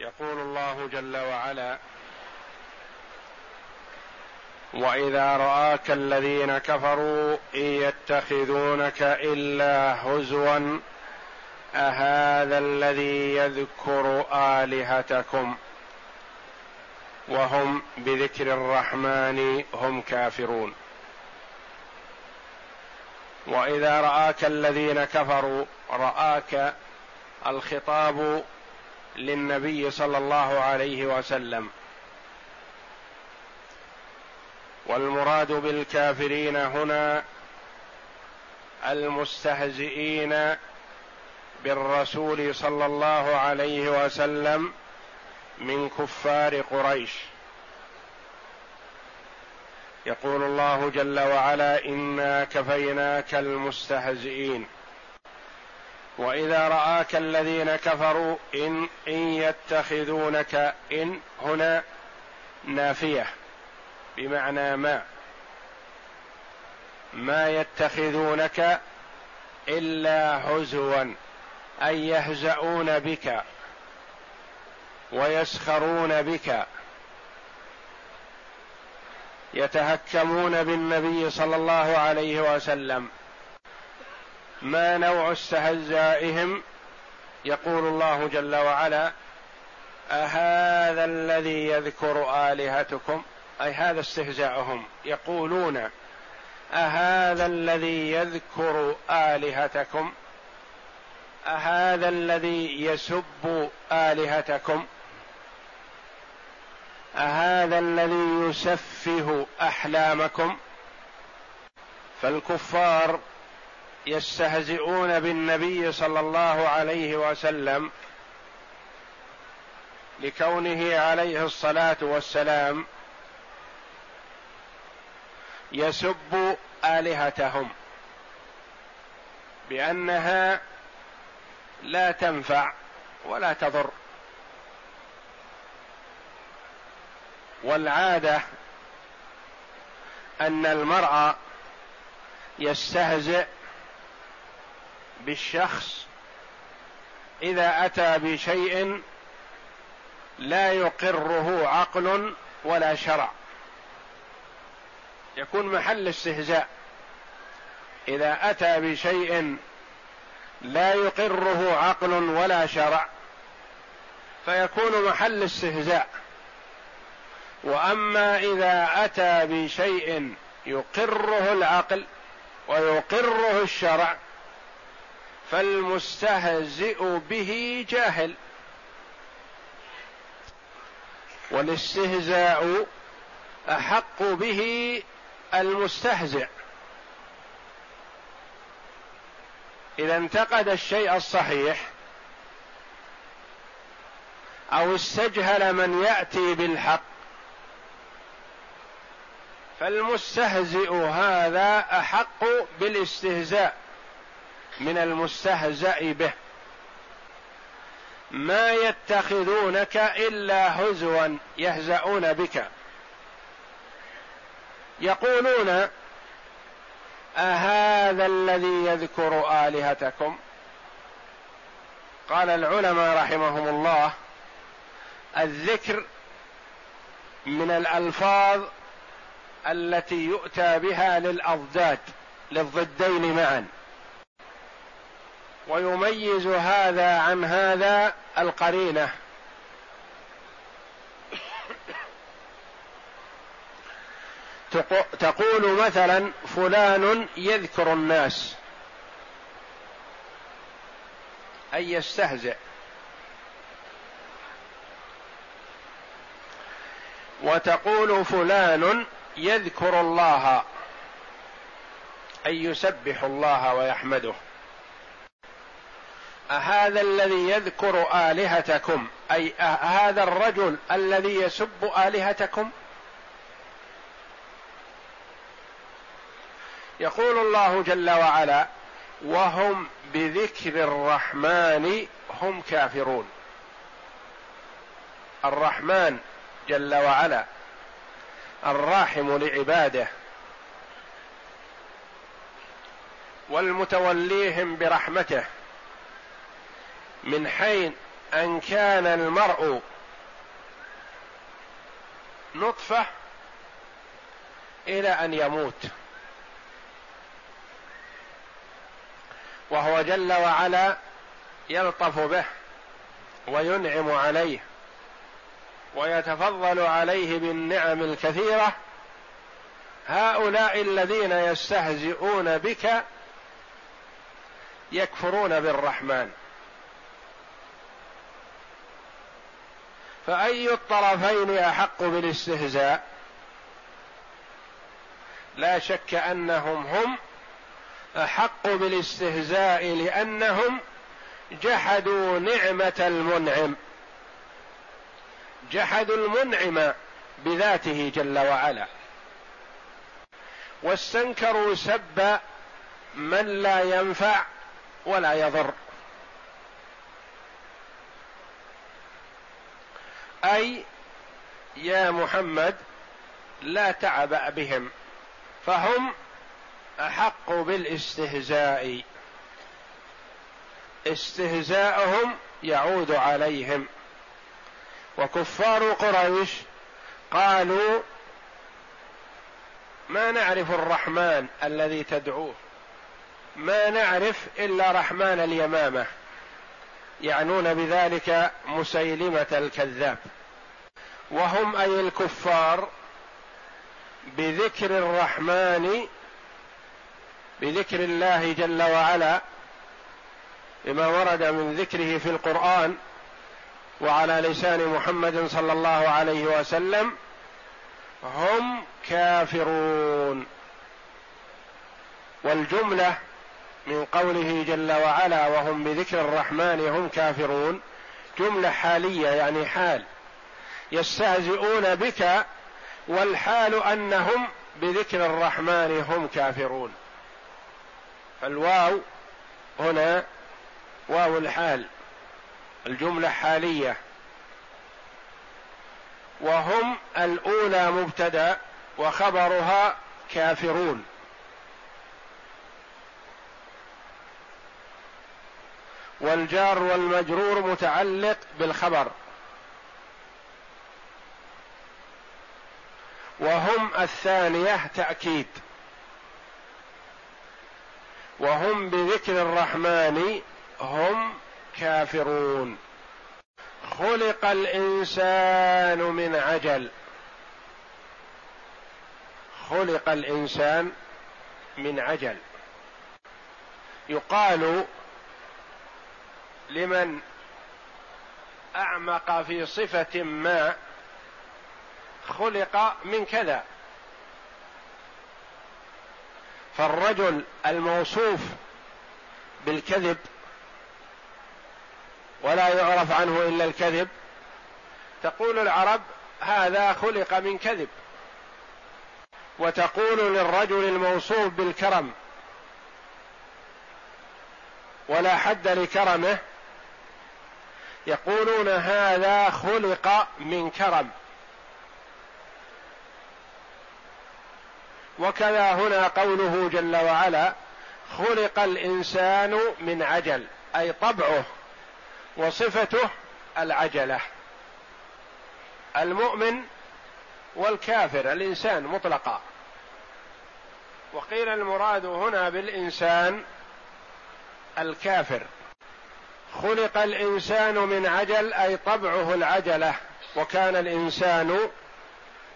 يقول الله جل وعلا وإذا رآك الذين كفروا إن يتخذونك إلا هزوا أهذا الذي يذكر آلهتكم؟ وهم بذكر الرحمن هم كافرون. وإذا رآك الذين كفروا رآك الخطاب للنبي صلى الله عليه وسلم. والمراد بالكافرين هنا المستهزئين بالرسول صلى الله عليه وسلم من كفار قريش. يقول الله جل وعلا إنا كفيناك المستهزئين. وإذا رآك الذين كفروا إن إن يتخذونك إن هنا نافية بمعنى ما. ما يتخذونك إلا هزوا أي يهزؤون بك ويسخرون بك. يتهكمون بالنبي صلى الله عليه وسلم. ما نوع استهزائهم؟ يقول الله جل وعلا أهذا الذي يذكر آلهتكم؟ أي هذا استهزاءهم يقولون أهذا الذي يذكر آلهتكم؟ أهذا الذي يسب آلهتكم؟ أهذا الذي يسفه أحلامكم؟ فالكفار يستهزئون بالنبي صلى الله عليه وسلم لكونه عليه الصلاة والسلام يسب آلهتهم بأنها لا تنفع ولا تضر. والعادة أن المرء يستهزئ بالشخص إذا أتى بشيء لا يقره عقل ولا شرع. يكون محل استهزاء. إذا أتى بشيء لا يقره عقل ولا شرع فيكون محل استهزاء. وأما إذا أتى بشيء يقره العقل ويقره الشرع فالمستهزئ به جاهل. والاستهزاء أحق به المستهزئ. إذا انتقد الشيء الصحيح أو استجهل من يأتي بالحق فالمستهزئ هذا أحق بالاستهزاء. من المستهزأ به. ما يتخذونك إلا هزوا يهزؤون بك. يقولون أهذا الذي يذكر آلهتكم؟ قال العلماء رحمهم الله الذكر من الألفاظ التي يؤتى بها للأضداد للضدين معا. ويميز هذا عن هذا القرينة. تقول مثلا فلان يذكر الناس. أي يستهزئ. وتقول فلان يذكر الله. أي يسبح الله ويحمده. أهذا الذي يذكر آلهتكم؟ أي هذا الرجل الذي يسب آلهتكم؟ يقول الله جل وعلا وهم بذكر الرحمن هم كافرون. الرحمن جل وعلا الراحم لعباده والمتوليهم برحمته. من حين أن كان المرء نطفة إلى أن يموت. وهو جل وعلا يلطف به وينعم عليه ويتفضل عليه بالنعم الكثيرة. هؤلاء الذين يستهزئون بك يكفرون بالرحمن. فأي الطرفين أحق بالاستهزاء؟ لا شك أنهم هم أحق بالاستهزاء لأنهم جحدوا نعمة المنعم. جحدوا المنعم بذاته جل وعلا. واستنكروا سب من لا ينفع ولا يضر. أي يا محمد لا تعبأ بهم فهم أحق بالاستهزاء. استهزاءهم يعود عليهم. وكفار قريش قالوا ما نعرف الرحمن الذي تدعوه ما نعرف إلا رحمن اليمامة. يعنون بذلك مسيلمة الكذاب. وهم أي الكفار بذكر الرحمن بذكر الله جل وعلا بما ورد من ذكره في القرآن وعلى لسان محمد صلى الله عليه وسلم هم كافرون. والجملة من قوله جل وعلا وهم بذكر الرحمن هم كافرون جملة حالية يعني حال. يستهزئون بك والحال أنهم بذكر الرحمن هم كافرون. الواو هنا واو الحال الجملة حالية. وهم الأولى مبتدأ وخبرها كافرون. والجار والمجرور متعلق بالخبر. وهم الثانية تأكيد. وهم بذكر الرحمن هم كافرون. خلق الإنسان من عجل. خلق الإنسان من عجل. يقال لمن أعمق في صفة ما خلق من كذا. فالرجل الموصوف بالكذب ولا يعرف عنه إلا الكذب تقول العرب هذا خلق من كذب. وتقول للرجل الموصوف بالكرم ولا حد لكرمه يقولون هذا خلق من كرم. وكذا هنا قوله جل وعلا خلق الإنسان من عجل أي طبعه وصفته العجلة. المؤمن والكافر الإنسان مطلقا. وقيل المراد هنا بالإنسان الكافر. خلق الإنسان من عجل أي طبعه العجلة وكان الإنسان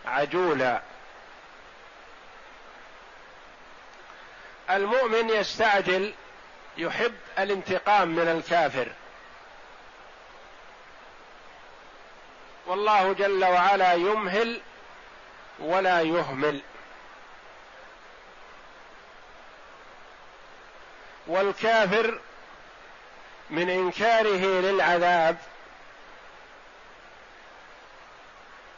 عجولا. المؤمن يستعجل يحب الانتقام من الكافر. والله جل وعلا يمهل ولا يهمل. والكافر من إنكاره للعذاب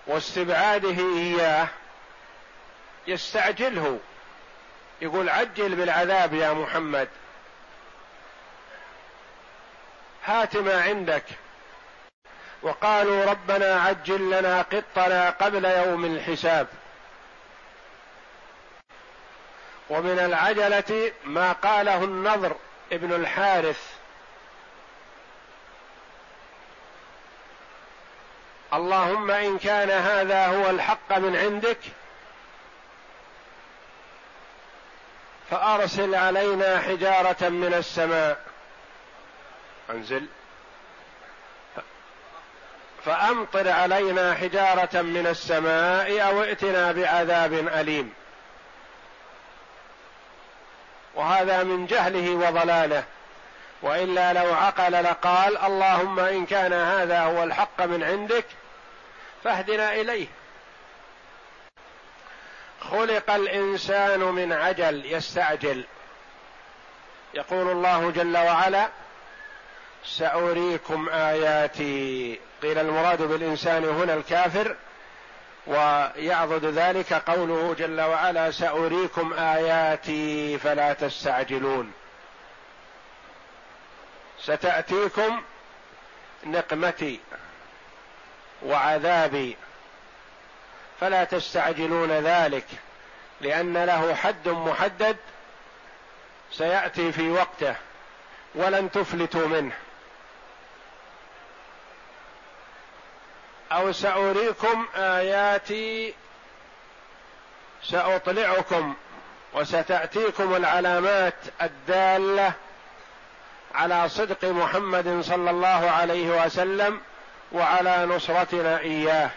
واستبعاده إياه يستعجله يقول عجل بالعذاب يا محمد. هات ما عندك. وقالوا ربنا عجل لنا قطنا قبل يوم الحساب. ومن العجلة ما قاله النضر ابن الحارث. اللهم إن كان هذا هو الحق من عندك فأرسل علينا حجارة من السماء. أنزل. فأمطر علينا حجارة من السماء أو ائتنا بعذاب أليم. وهذا من جهله وضلاله. وإلا لو عقل لقال اللهم إن كان هذا هو الحق من عندك فاهدنا إليه. خلق الإنسان من عجل يستعجل. يقول الله جل وعلا سأريكم آياتي. قيل المراد بالإنسان هنا الكافر ويعضد ذلك قوله جل وعلا سأريكم آياتي فلا تستعجلون. ستأتيكم نقمتي. وعذابي فلا تستعجلون ذلك لأن له حد محدد سيأتي في وقته ولن تفلتوا منه. أو سأريكم آياتي سأطلعكم وستأتيكم العلامات الدالة على صدق محمد صلى الله عليه وسلم. وعلى نصرتنا إياه.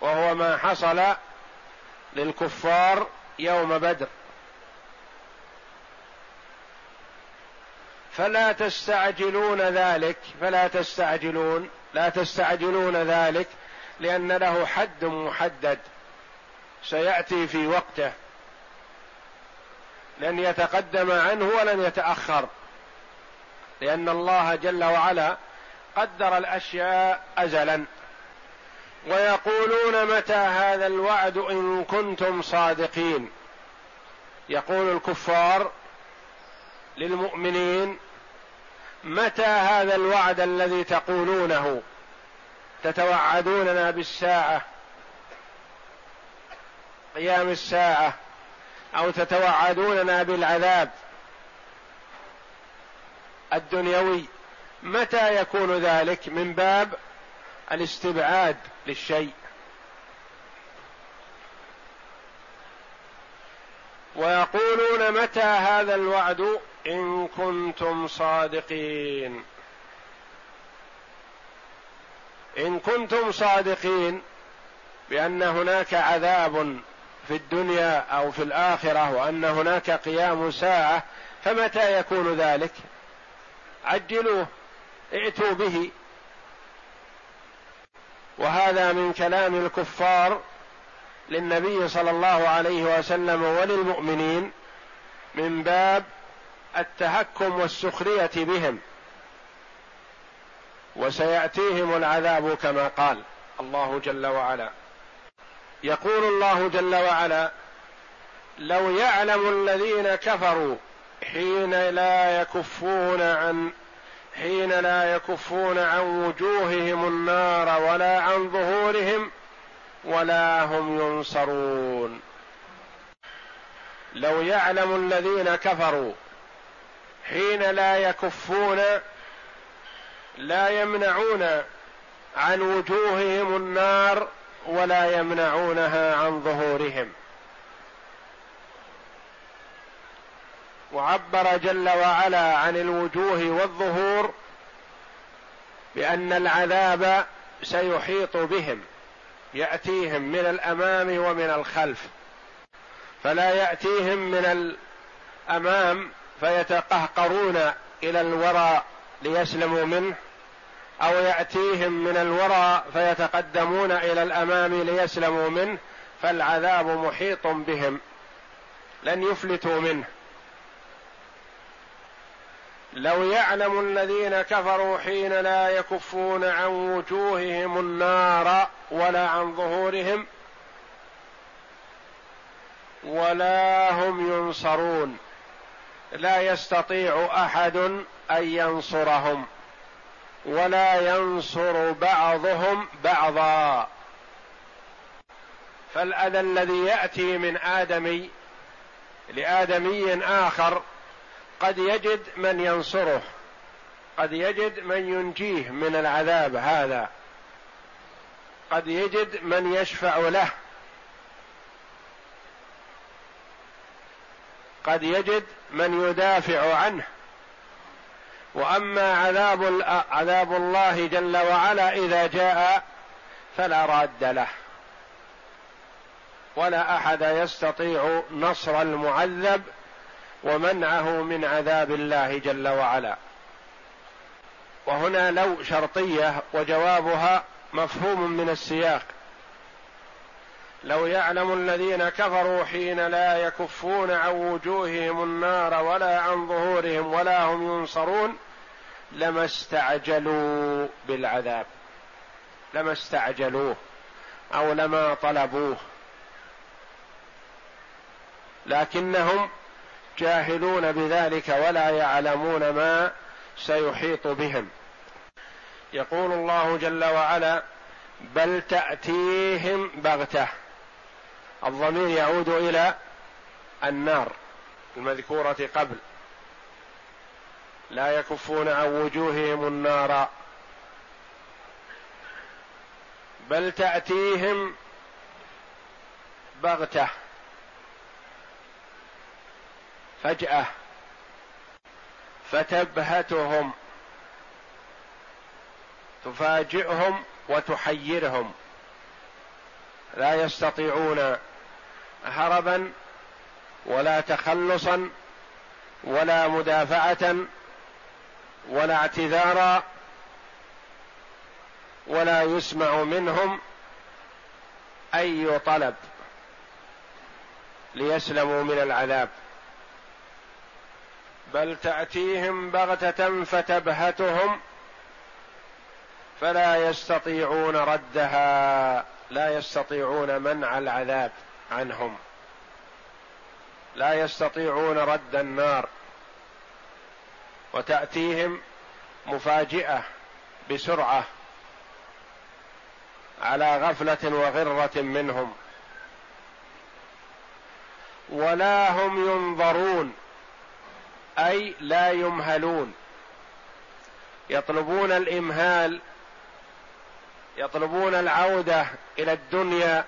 وهو ما حصل للكفار يوم بدر. فلا تستعجلون ذلك فلا تستعجلون لا تستعجلون ذلك لأن له حد محدد. سيأتي في وقته. لن يتقدم عنه ولن يتأخر. لأن الله جل وعلا قدر الأشياء ازلا. ويقولون متى هذا الوعد إن كنتم صادقين. يقول الكفار للمؤمنين متى هذا الوعد الذي تقولونه؟ تتوعدوننا بالساعة قيام الساعة أو تتوعدوننا بالعذاب؟ الدنيوي متى يكون ذلك؟ من باب الاستبعاد للشيء. ويقولون متى هذا الوعد؟ إن كنتم صادقين. إن كنتم صادقين بأن هناك عذاب في الدنيا أو في الآخرة وأن هناك قيام ساعة فمتى يكون ذلك؟ عجلوه ائتوا به. وهذا من كلام الكفار للنبي صلى الله عليه وسلم وللمؤمنين من باب التهكم والسخرية بهم. وسيأتيهم العذاب كما قال الله جل وعلا. يقول الله جل وعلا لو يعلم الذين كفروا حين لا يكفون عن حين لا يكفون عن وجوههم النار ولا عن ظهورهم ولا هم ينصرون. لو يعلم الذين كفروا حين لا يكفون لا يمنعون عن وجوههم النار ولا يمنعونها عن ظهورهم. وعبر جل وعلا عن الوجوه والظهور بأن العذاب سيحيط بهم يأتيهم من الأمام ومن الخلف. فلا يأتيهم من الأمام فيتقهقرون إلى الوراء ليسلموا منه أو يأتيهم من الوراء فيتقدمون إلى الأمام ليسلموا منه فالعذاب محيط بهم لن يفلتوا منه. لو يعلم الذين كفروا حين لا يكفون عن وجوههم النار ولا عن ظهورهم ولا هم ينصرون. لا يستطيع أحد أن ينصرهم ولا ينصر بعضهم بعضا. فالأذى الذي يأتي من آدمي لآدمي آخر قد يجد من ينصره قد يجد من ينجيه من العذاب هذا قد يجد من يشفع له قد يجد من يدافع عنه. وأما عذاب عذاب الله جل وعلا إذا جاء فلا راد له. ولا أحد يستطيع نصر المعذب ومنعه من عذاب الله جل وعلا. وهنا لو شرطية وجوابها مفهوم من السياق. لو يعلم الذين كفروا حين لا يكفون عن وجوههم النار ولا عن ظهورهم ولا هم ينصرون لما استعجلوا بالعذاب. لما استعجلوه أو لما طلبوه. لكنهم جاهلون بذلك ولا يعلمون ما سيحيط بهم. يقول الله جل وعلا بل تأتيهم بغتة. الضمير يعود إلى النار المذكورة قبل. لا يكفون عن وجوههم النار. بل تأتيهم بغتة. فجأة فتبهتهم تفاجئهم وتحيرهم. لا يستطيعون هربا ولا تخلصا ولا مدافعة ولا اعتذارا ولا يسمع منهم أي طلب ليسلموا من العذاب. بل تأتيهم بغتة فتبهتهم فلا يستطيعون ردها لا يستطيعون منع العذاب عنهم. لا يستطيعون رد النار. وتأتيهم مفاجئة بسرعة على غفلة وغرة منهم. ولا هم ينظرون أي لا يمهلون. يطلبون الإمهال يطلبون العودة إلى الدنيا.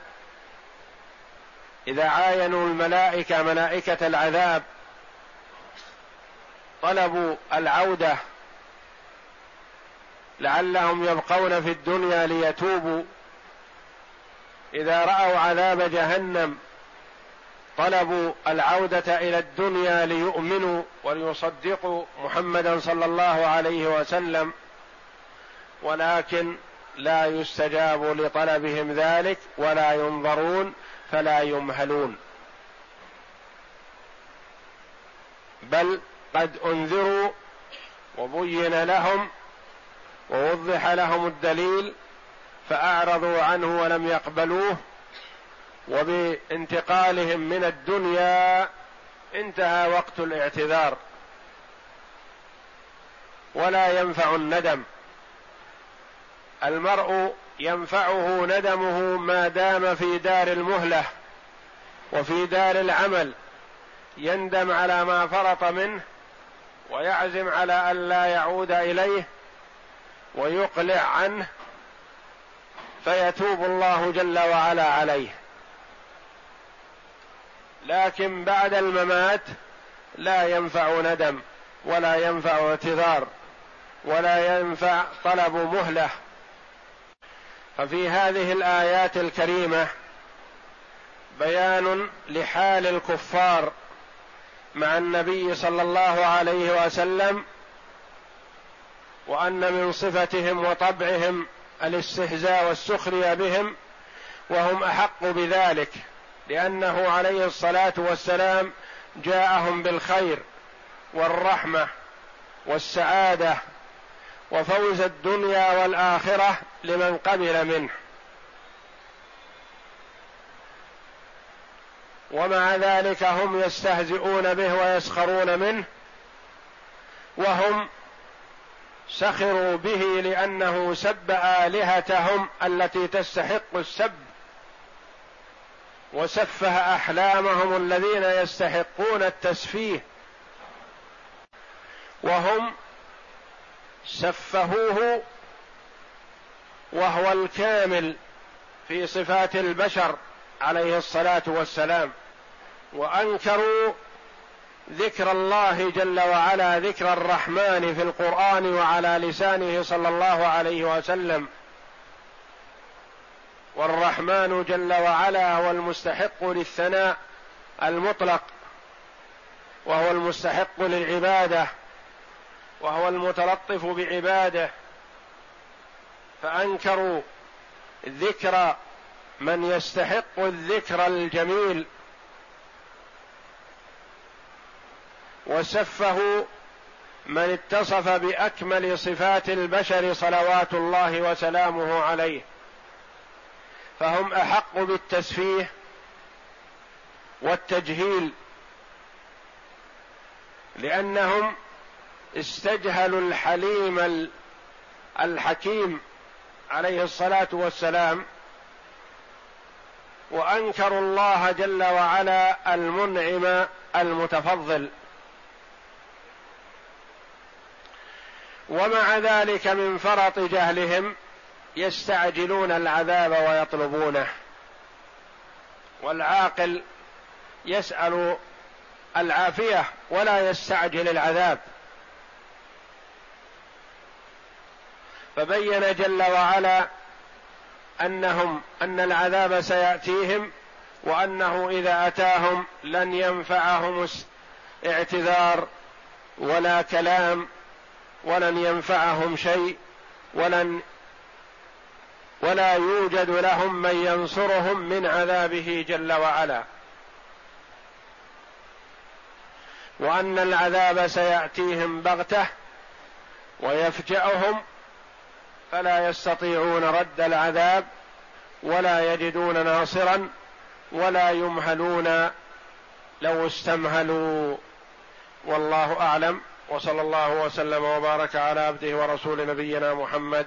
إذا عاينوا الملائكة ملائكة العذاب طلبوا العودة. لعلهم يبقون في الدنيا ليتوبوا. إذا رأوا عذاب جهنم طلبوا العودة إلى الدنيا ليؤمنوا وليصدقوا محمدا صلى الله عليه وسلم ولكن لا يستجاب لطلبهم ذلك ولا ينظرون فلا يمهلون. بل قد أنذروا وبين لهم ووضح لهم الدليل فأعرضوا عنه ولم يقبلوه وبانتقالهم من الدنيا انتهى وقت الاعتذار. ولا ينفع الندم. المرء ينفعه ندمه ما دام في دار المهلة وفي دار العمل. يندم على ما فرط منه ويعزم على أن لا يعود إليه ويقلع عنه فيتوب الله جل وعلا عليه. لكن بعد الممات لا ينفع ندم ولا ينفع اعتذار ولا ينفع طلب مهله. ففي هذه الآيات الكريمة بيان لحال الكفار مع النبي صلى الله عليه وسلم وأن من صفتهم وطبعهم الاستهزاء والسخرية بهم وهم أحق بذلك. لأنه عليه الصلاة والسلام جاءهم بالخير والرحمة والسعادة وفوز الدنيا والآخرة لمن قبل منه. ومع ذلك هم يستهزئون به ويسخرون منه وهم سخروا به لأنه سب آلهتهم التي تستحق السب. وسفه احلامهم الذين يستحقون التسفيه وهم سفهوه وهو الكامل في صفات البشر عليه الصلاة والسلام وأنكروا ذكر الله جل وعلا ذكر الرحمن في القرآن وعلى لسانه صلى الله عليه وسلم. والرحمن جل وعلا هو المستحق للثناء المطلق وهو المستحق للعبادة وهو المتلطف بعباده. فأنكروا ذكر من يستحق الذكر الجميل وسفه من اتصف بأكمل صفات البشر صلوات الله وسلامه عليه. فهم أحق بالتسفيه والتجهيل لأنهم استجهلوا الحليم الحكيم عليه الصلاة والسلام وأنكروا الله جل وعلا المنعم المتفضل. ومع ذلك من فرط جهلهم يستعجلون العذاب ويطلبونه. والعاقل يسأل العافية ولا يستعجل العذاب. فبين جل وعلا أنهم أن العذاب سيأتيهم وأنه إذا أتاهم لن ينفعهم اعتذار ولا كلام ولن ينفعهم شيء ولن ولا يوجد لهم من ينصرهم من عذابه جل وعلا. وأن العذاب سيأتيهم بغتة ويفجأهم فلا يستطيعون رد العذاب ولا يجدون ناصرا ولا يمهلون لو استمهلوا. والله أعلم. وصلى الله وسلم وبارك على عبده ورسول نبينا محمد